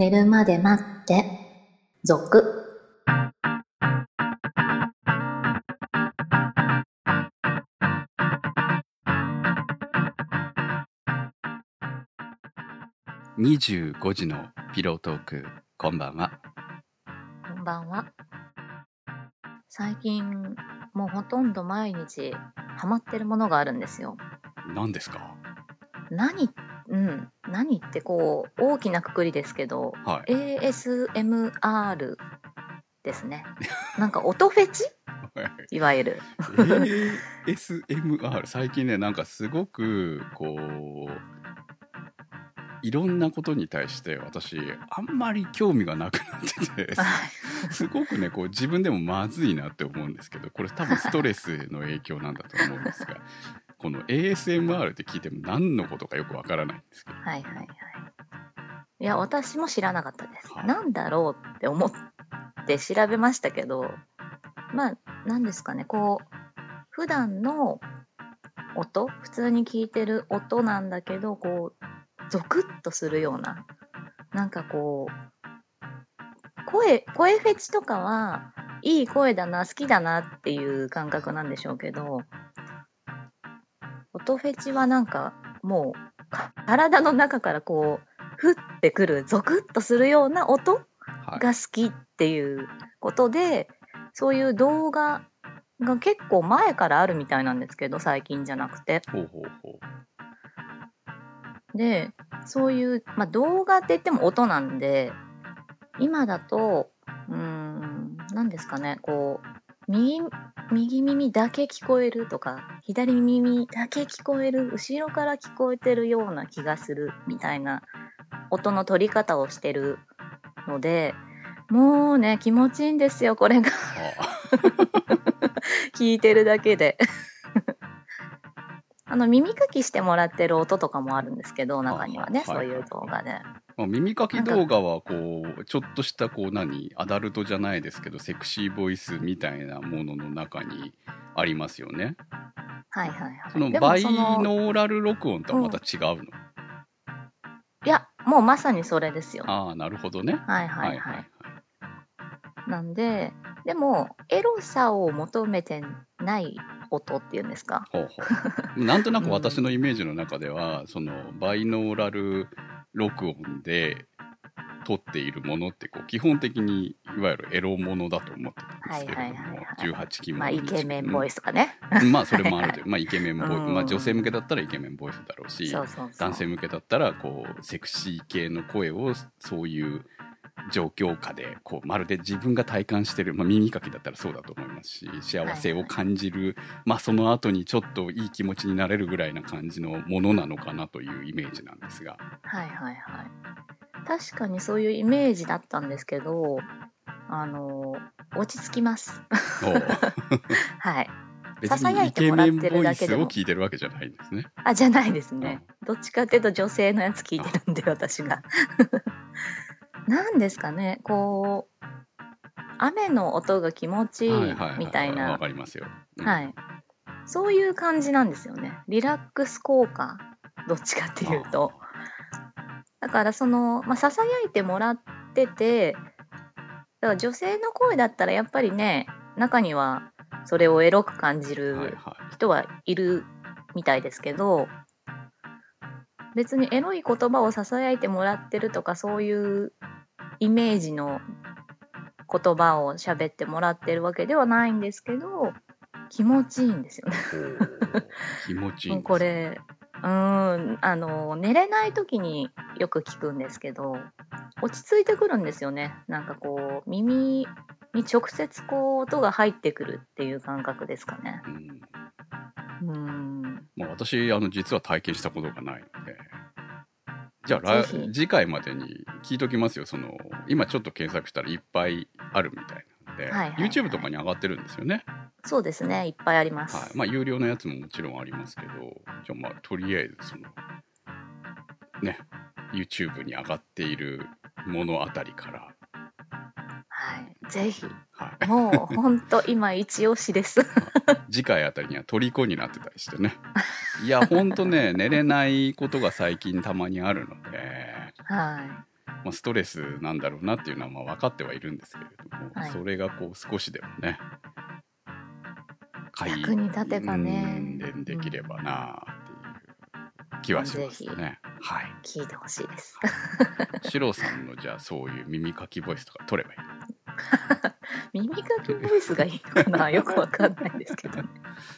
寝るまで待って、続。25時のピロートーク、こんばんは。こんばんは。最近、もうほとんど毎日ハマってるものがあるんですよ。何ですか？何、うん、何ってこう、大きなくくりですけど、はい。ASMR ですね。なんか音フェチ？いわゆる。ASMR、最近ね、なんかすごく、こう、いろんなことに対して私、あんまり興味がなくなってて、すごくね、こう自分でもまずいなって思うんですけど、これ多分ストレスの影響なんだと思うんですが、この ASMR って聞いても何のことかよくわからないんですけど。はいはいはい。いや、私も知らなかったです。はいなんだろうって思って調べましたけど、まあ、なんですかね、こう、普段の音、普通に聞いてる音なんだけど、こう、ゾクッとするような、なんかこう、声、声フェチとかは、いい声だな、好きだなっていう感覚なんでしょうけど、音フェチはなんか、もう、か体の中からこう、降ってくる、ゾクッとするような音はい。が好きっていうことで、そういう動画が結構前からあるみたいなんですけど、最近じゃなくて。ほうほうほう。で、そういう、まあ、動画って言っても音なんで、今だと、うーん、何ですかね、こう、右、右耳だけ聞こえるとか、左耳だけ聞こえる、後ろから聞こえてるような気がするみたいな音の取り方をしてるので、もうね、気持ちいいんですよ、これが。聞いてるだけで。あの耳かきしてもらってる音とかもあるんですけど、中にはね、あはいそういう動画で。まあ、耳かき動画はこうちょっとしたこう何アダルトじゃないですけどセクシーボイスみたいなものの中にありますよね。はいはいはい。そのバイノーラル録音とはまた違うの？いや、もうまさにそれですよ。ああなるほどね。はいはいはい。なんで、でも、エロさを求めてない音っていうんですか？ほうほう。なんとなく私のイメージの中では、そのバイノーラル録音で撮っているものってこう基本的にいわゆるエロものだと思ってたんですけれどはいはいもはいはい。18禁もまあ、イケメンボイスとかね。うん。まあそれもあるで、まあイケメンボイス、うん。まあ女性向けだったらイケメンボイスだろうしそうそうそう。男性向けだったらこうセクシー系の声をそういう状況下でこうまるで自分が体感してる、まあ、耳かきだったらそうだと思いますし幸せを感じる、まあその後にちょっといい気持ちになれるぐらいな感じのものなのかなというイメージなんですが。はいはいはい。確かにそういうイメージだったんですけど、あの、落ち着きます。はい。別囁にイいてもらってるだけでもを聞いてるわけじゃないんですね。あ、じゃないですね。どっちかっていうと女性のやつ聞いてるんで、私が。なんですかね、こう、雨の音が気持ちいいみたいわな、かりますよ。うんはい。そういう感じなんですよね。リラックス効果、どっちかっていうと。だからその、まあ、ささやいてもらってて、だから女性の声だったらやっぱりね、中にはそれをエロく感じるはいはい人はいるみたいですけど別にエロい言葉をささやいてもらってるとかそういうイメージの言葉を喋ってもらってるわけではないんですけど気持ちいいんですよね。気持ちいいんですこれうーんあの寝れない時によく聞くんですけど落ち着いてくるんですよね。なんかこう耳に直接こう音が入ってくるっていう感覚ですかね。うん。うーん。まあ、私あの実は体験したことがないので。じゃあ次回までに聞いときますよ。その今ちょっと検索したらいっぱいあるみたいなので、はいはいはい。YouTube とかに上がってるんですよね、そうですね。いっぱいあります。はい。まあ、有料のやつももちろんありますけどじゃあまあとりあえずそのね YouTube に上がっているものあたりから、はい、ぜひ。はい、もう本当今一押しです。次回あたりには虜になってたりしてねいやほんとね 寝れないことが最近たまにあるのではい。まあ、ストレスなんだろうなっていうのはまあ分かってはいるんですけれども、はいそれがこう少しでもね改役に立てばねうんできればなあっていう気はしますね。はい。聞いてほしいです。シロさんのじゃあそういう耳かきボイスとか取ればいい。耳かきボイスがいいのかな？よくわかんないですけどね。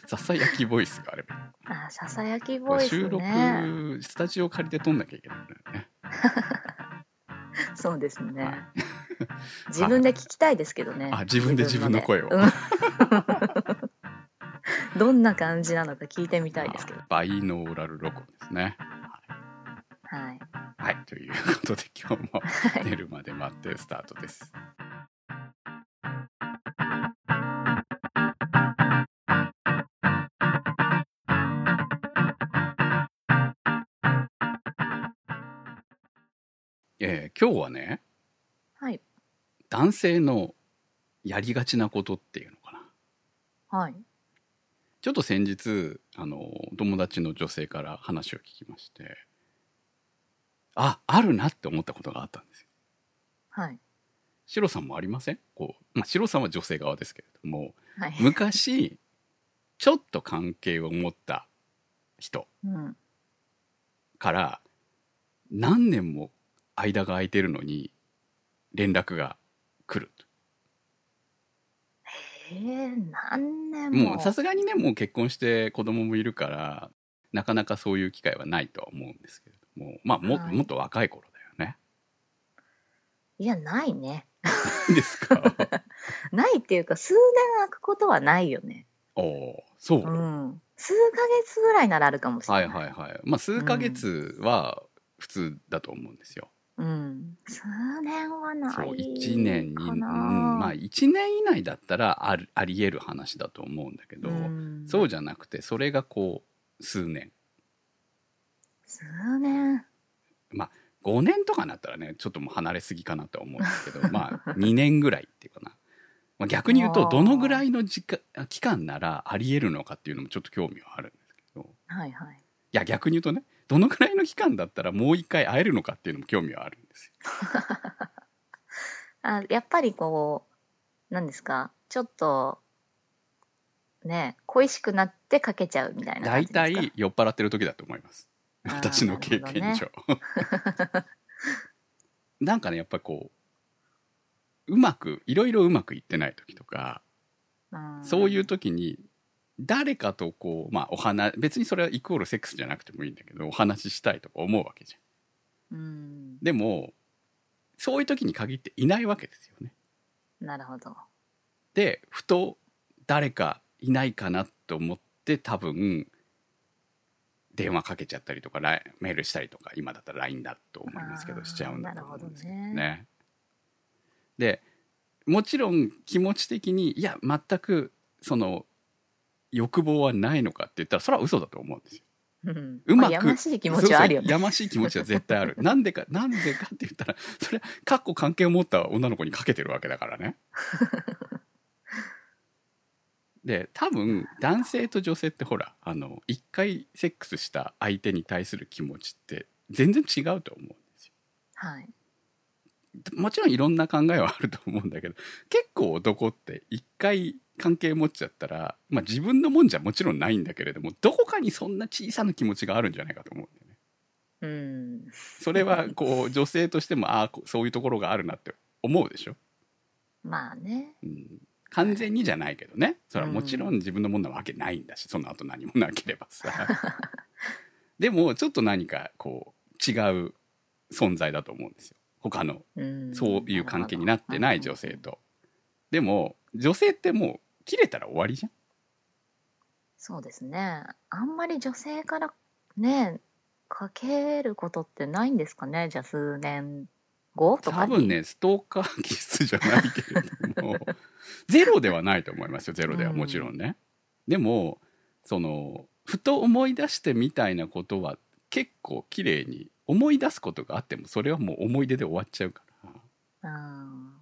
ささやきボイスがあれば。あ、ささやきボイス収録ね。スタジオ借りて撮んなきゃいけないね。そうですね。はい自分で聞きたいですけどね。あ自分で自分の声をうんどんな感じなのか聞いてみたいですけど。あバイノーラル録音ですね。ということで今日もはい寝るまで待ってスタートです。えー今日はねはい。男性のやりがちなことっていうのかなはい。ちょっと先日あのお友達の女性から話を聞きましてああるなって思ったことがあったんですよ。はい。シロさんもありません？こう、まあ、シロさんは女性側ですけれどもはい。昔ちょっと関係を持った人うん。から何年も間が空いてるのに連絡が来るえー、何年も。さすがにねもう結婚して子供もいるからなかなかそういう機会はないとは思うんですけれどもまあも,、はいもっと若い頃だよね。いや、ないね。ですか？ないっていうか、数年空くことはないよね。おおそう、うん。数ヶ月ぐらいならあるかもしれない。はいはいはいまあ数ヶ月は普通だと思うんですよ。うん。数年はないかな。そう1年に、うん、まあ1年以内だったらあるあり得る話だと思うんだけど、うんそうじゃなくてそれがこう数年数年。5年とかになったらねちょっともう離れすぎかなとは思うんですけど まあ2年ぐらいっていうかな、まあ、逆に言うとどのぐらいの時間期間ならあり得るのかっていうのもちょっと興味はあるんですけどいはいはい。や逆に言うとねどのぐらいの期間だったらもう一回会えるのかっていうのも興味はあるんですよ。あやっぱりこう、何ですか、ちょっと、ね、恋しくなってかけちゃうみたいな感大。体酔っ払ってる時だと思います私の経験上。な んかねやっぱこううまくいろいろうまくいってない時とかうんそういう時に誰かとこうまあお話別にそれはイコールセックスじゃなくてもいいんだけどお話ししたいとか思うわけじゃん。うん。でもそういう時に限っていないわけですよね。なるほど。でふと誰かいないかなと思って多分電話かけちゃったりとかメールしたりとか今だったら LINE だと思いますけどしちゃうんだと思うんですけどなるほどね。でもちろん気持ち的にいや全くその欲望はないのかって言ったらそれは嘘だと思うんですよ。うん。うまくあやましい気持ちはあるよね。そうそうやましい気持ちは絶対ある。なんでか、なんでかって言ったら、それは、かっこ関係を持った女の子にかけてるわけだからね。で、多分、男性と女性ってほら、あの、一回セックスした相手に対する気持ちって全然違うと思うんですよ。はい。もちろんいろんな考えはあると思うんだけど、結構男って一回関係持っちゃったら、まあ自分のもんじゃもちろんないんだけれども、どこかにそんな小さな気持ちがあるんじゃないかと思うんだよね。うん。それは こう女性としてもああこそういうところがあるなって思うでしょ、まあね。うん、完全にじゃないけどね。それはもちろん自分のものなわけないんだしその後何もなければさ。でもちょっと何かこう違う存在だと思うんですよ。他のうん。そういう関係になってない女性うん。と。でも女性ってもう切れたら終わりじゃん。そうですね。あんまり女性からね、かけることってないんですかねじゃあ数年後とか？に。多分ねストーカー気質じゃないけれども ゼロではないと思いますよゼロではもちろんね、でもそのふと思い出してみたいなことは結構綺麗に思い出すことがあってもそれはもう思い出で終わっちゃうから。うん。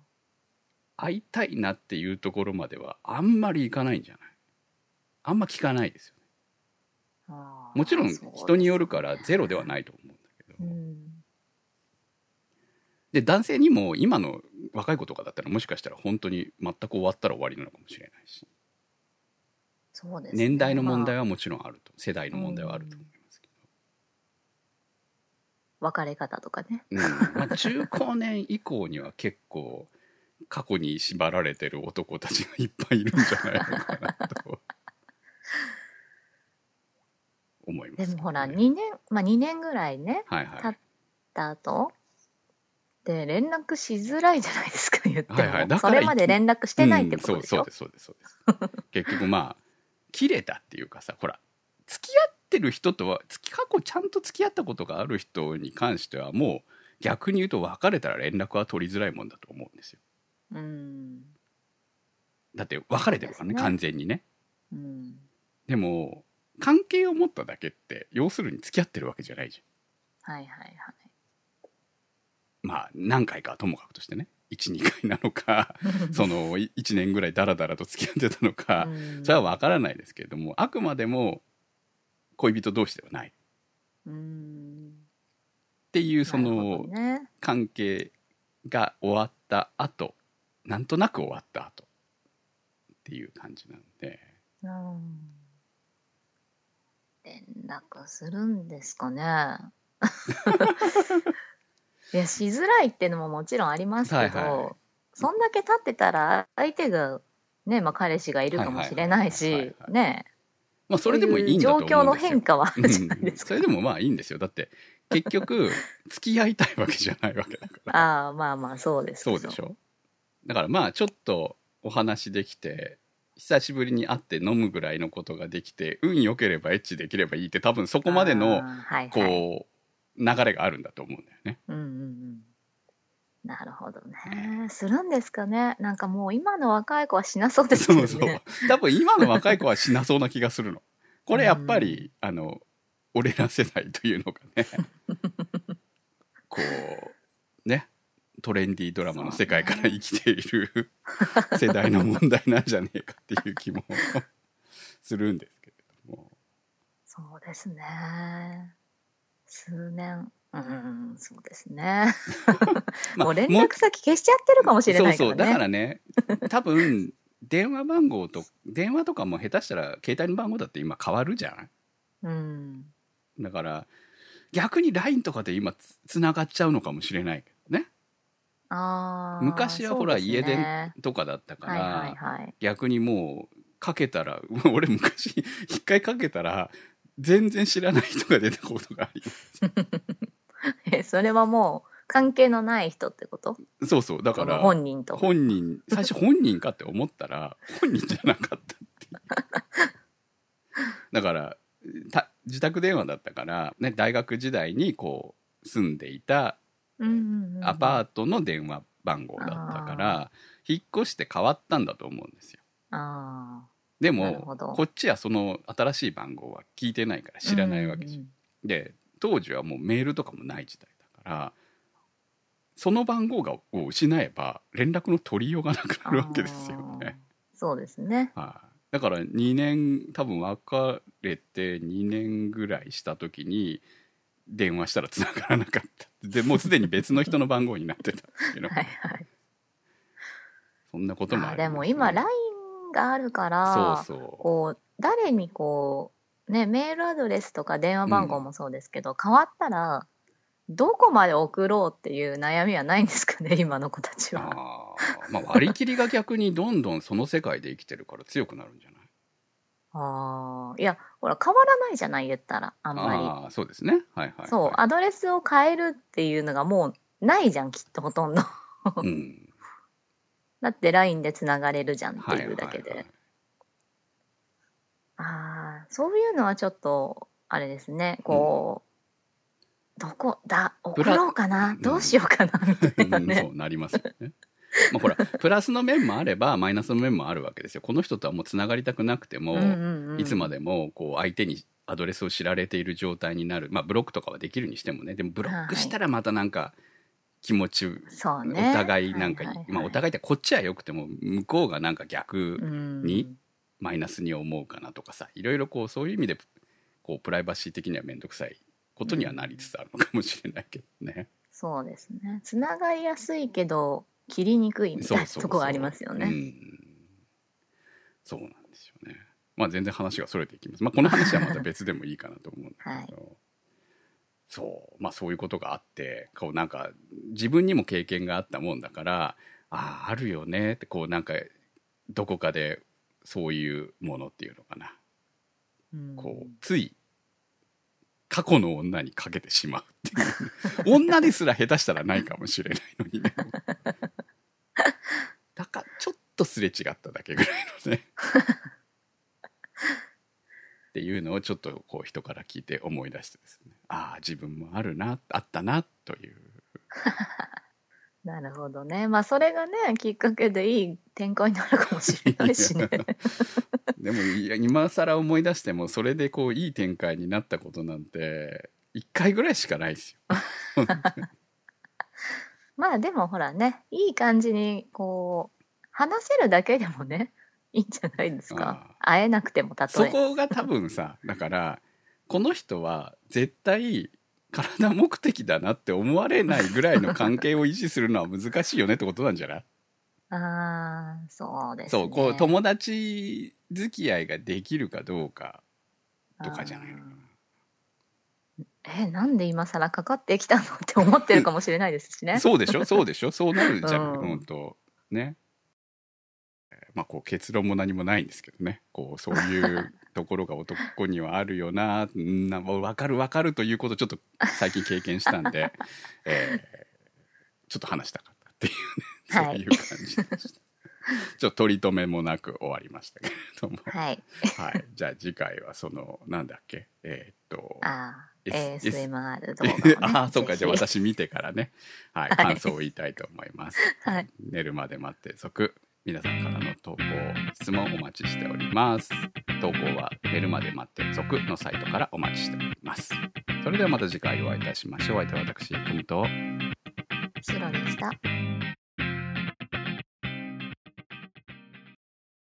会いたいなっていうところまではあんまりいかないんじゃない？あんま聞かないですよね。もちろん人によるからゼロではないと思うんだけど、うん。で男性にも今の若い子とかだったらもしかしたら本当に全く終わったら終わりなのかもしれないし。そうですね。年代の問題まあはもちろんあると。世代の問題はあると思いますけ別れ方とかね。ど、うん。まあ、中高年以降には結構過去に縛られてる男たちがいっぱいいるんじゃないのかなと。思いまですね、もほら、2年、まあ2年ぐらいね、はいはい。経った後、で、連絡しづらいじゃないですか、言っても。はいはいだからそれまで連絡してないってことでしょ、うん、そうそうですそうですそうです結局まあ切れたっていうかさほら付き合ってる人とは付き過去ちゃんと付き合ったことがある人に関してはもう逆に言うと別れたら連絡は取りづらいもんだと思うんですようん。だって別れてるからねね完全にねうん。でも関係を持っただけって要するに付き合ってるわけじゃないじゃんはいはいはい。まあ何回かはともかくとしてね12回なのか その1年ぐらいダラダラと付き合ってたのか、うんそれは分からないですけれどもあくまでも恋人同士ではないっうん。ていうその。関係が終わった後なんとなく終わった後っていう感じなんでうん。連絡するんですかね。いや、しづらいっていうのももちろんありますけど、はいはい。そんだけ経ってたら、相手が、ね、まあ彼氏がいるかもしれないしね、まあそれでもいいんだと思うんですよ。状況の変化は。あるじゃないですうん、そか。れでもまあいいんですよ。だって結局付き合いたいわけじゃないわけだから。ああ、まあまあ、そうですそうでしょ？だからまあちょっとお話できて久しぶりに会って飲むぐらいのことができて運良ければエッチできればいいって多分そこまでのあーはいはい、こう流れがあるんだと思うんだよね。うんうんうん。なるほどね。するんですかね。なんかもう今の若い子はしなそうですね。うそう。多分今の若い子はしなそうな気がするの。これやっぱり、あの俺ら世代というのがね こうねトレンディードラマの世界から生きている世代の問題なんじゃねえかっていう気もするんですけれども。そうですね。数年。うん、そうですね。まあもう連絡先消しちゃってるかもしれないからね。そうそうだからね多分電話番号と電話とかも下手したら携帯の番号だって今変わるじゃんうん。だから逆に LINE とかで今つつながっちゃうのかもしれないけどね？ああ。昔はほらね家電とかだったから、はいはいはい。逆にもうかけたら 俺昔一回かけたら全然知らない人が出たことがあり え、それはもう関係のない人ってこと？そうそうだから本人と。本人最初本人かって思ったら本人じゃなかったっていう。だからた自宅電話だったから、ね、大学時代にこう住んでいたアパートの電話番号だったから、引っ越して変わったんだと思うんですよ。あでもどこっちはその新しい番号は聞いてないからあ。知らないわけじゃん、うんで当時はもうメールとかもない時代だからその番号がを失えば連絡の取りようがなくなるわけですよね。そうですね。はい、だから2年多分別れて2年ぐらいした時に電話したら繋がらなかったでもうすでに別の人の番号になってたっていうの はいはい。そんなこともああります、でも今 LINE があるから、そうそう。こう誰にこうねメールアドレスとか電話番号もそうですけど、変わったらどこまで送ろうっていう悩みはないんですかね今の子たちは。あー、まあ、割り切りが逆にどんどんその世界で生きてるから強くなるんじゃない？ああいやほら変わらないじゃない言ったらあんまり。ああそうですね。はいはい、はい、そうアドレスを変えるっていうのがもうないじゃんきっとほとんど。うんだって LINE でつながれるじゃんってはいいうだけで。はいはいああ、そういうのはちょっと、あれですね、こう、どこ、だ、送ろうかな、んどうしようかな、みたいなうんそね。うなりますよね。まあほらプラスの面もあればマイナスの面もあるわけですよ。この人とはもうつながりたくなくても、うんうんうんいつまでもこう相手にアドレスを知られている状態になるまあブロックとかはできるにしてもねでもブロックしたらまたなんか気持ち、ね。お互いなんか、はいはいはいまあお互いってこっちはよくても向こうがなんか逆うんにマイナスに思うかなとかさいろいろこうそういう意味でこうプライバシー的には面倒くさいことにはなりつつあるのかもしれないけどね。そうですね。つながりやすいけど、切りにくいみたいなとこはありますよね。うん、そうなんですよね。まあ全然話がそれていきます。まあこの話はまた別でもいいかなと思うんだけど、そう、まあそういうことがあって、こうなんか自分にも経験があったもんだから、ああ、あるよねって、こうなんかどこかでそういうものっていうのかな。うんこう、つい過去の女にかけてしまうっていう。女ですら下手したらないかもしれないのにね。だからちょっとすれ違っただけぐらいのね。っていうのをちょっとこう人から聞いて思い出してですね。ああ、自分もあるな、あったな、という。なるほどね。まあ、それがね、きっかけでいい展開になるかもしれないしね。でもいや今更思い出してもそれでこういい展開になったことなんて一回ぐらいしかないですよ。まあ、でもほらね、いい感じに、こう、話せるだけでもね、いいんじゃないですか。会えなくても、たとそえ。こが多分さだからこの人は絶対体目的だなって思われないぐらいの関係を維持するのは難しいよねってことなんじゃない？ああ、そうですね。そうこう友達付き合いができるかどうかとかじゃないの？え、なんで今更かかってきたの？って思ってるかもしれないですしね。そうでしょ？そうでしょ？そうなるじゃん、うん。本当。ね。えーまあこう結論も何もないんですけどね。こうそういうところが男にはあるよな。うんな分かる分かるということをちょっと最近経験したんで、えーちょっと話したかったっていうね。はい。そういう感じでした、ちょっと取り留めもなく終わりましたけれども。はい。はい。じゃあ次回はそのなんだっけ？えーっとあ ASMR 動画を、ね。ああ、そうか。じゃあ私見てからね、はい、はい。感想を言いたいと思います。はい。寝るまで待って続。皆さんからの投稿、質問お待ちしております。投稿は寝るまで待って続のサイトからお待ちしております。それではまた次回お会いいたしましょう。お相手は私、くむと。白でした。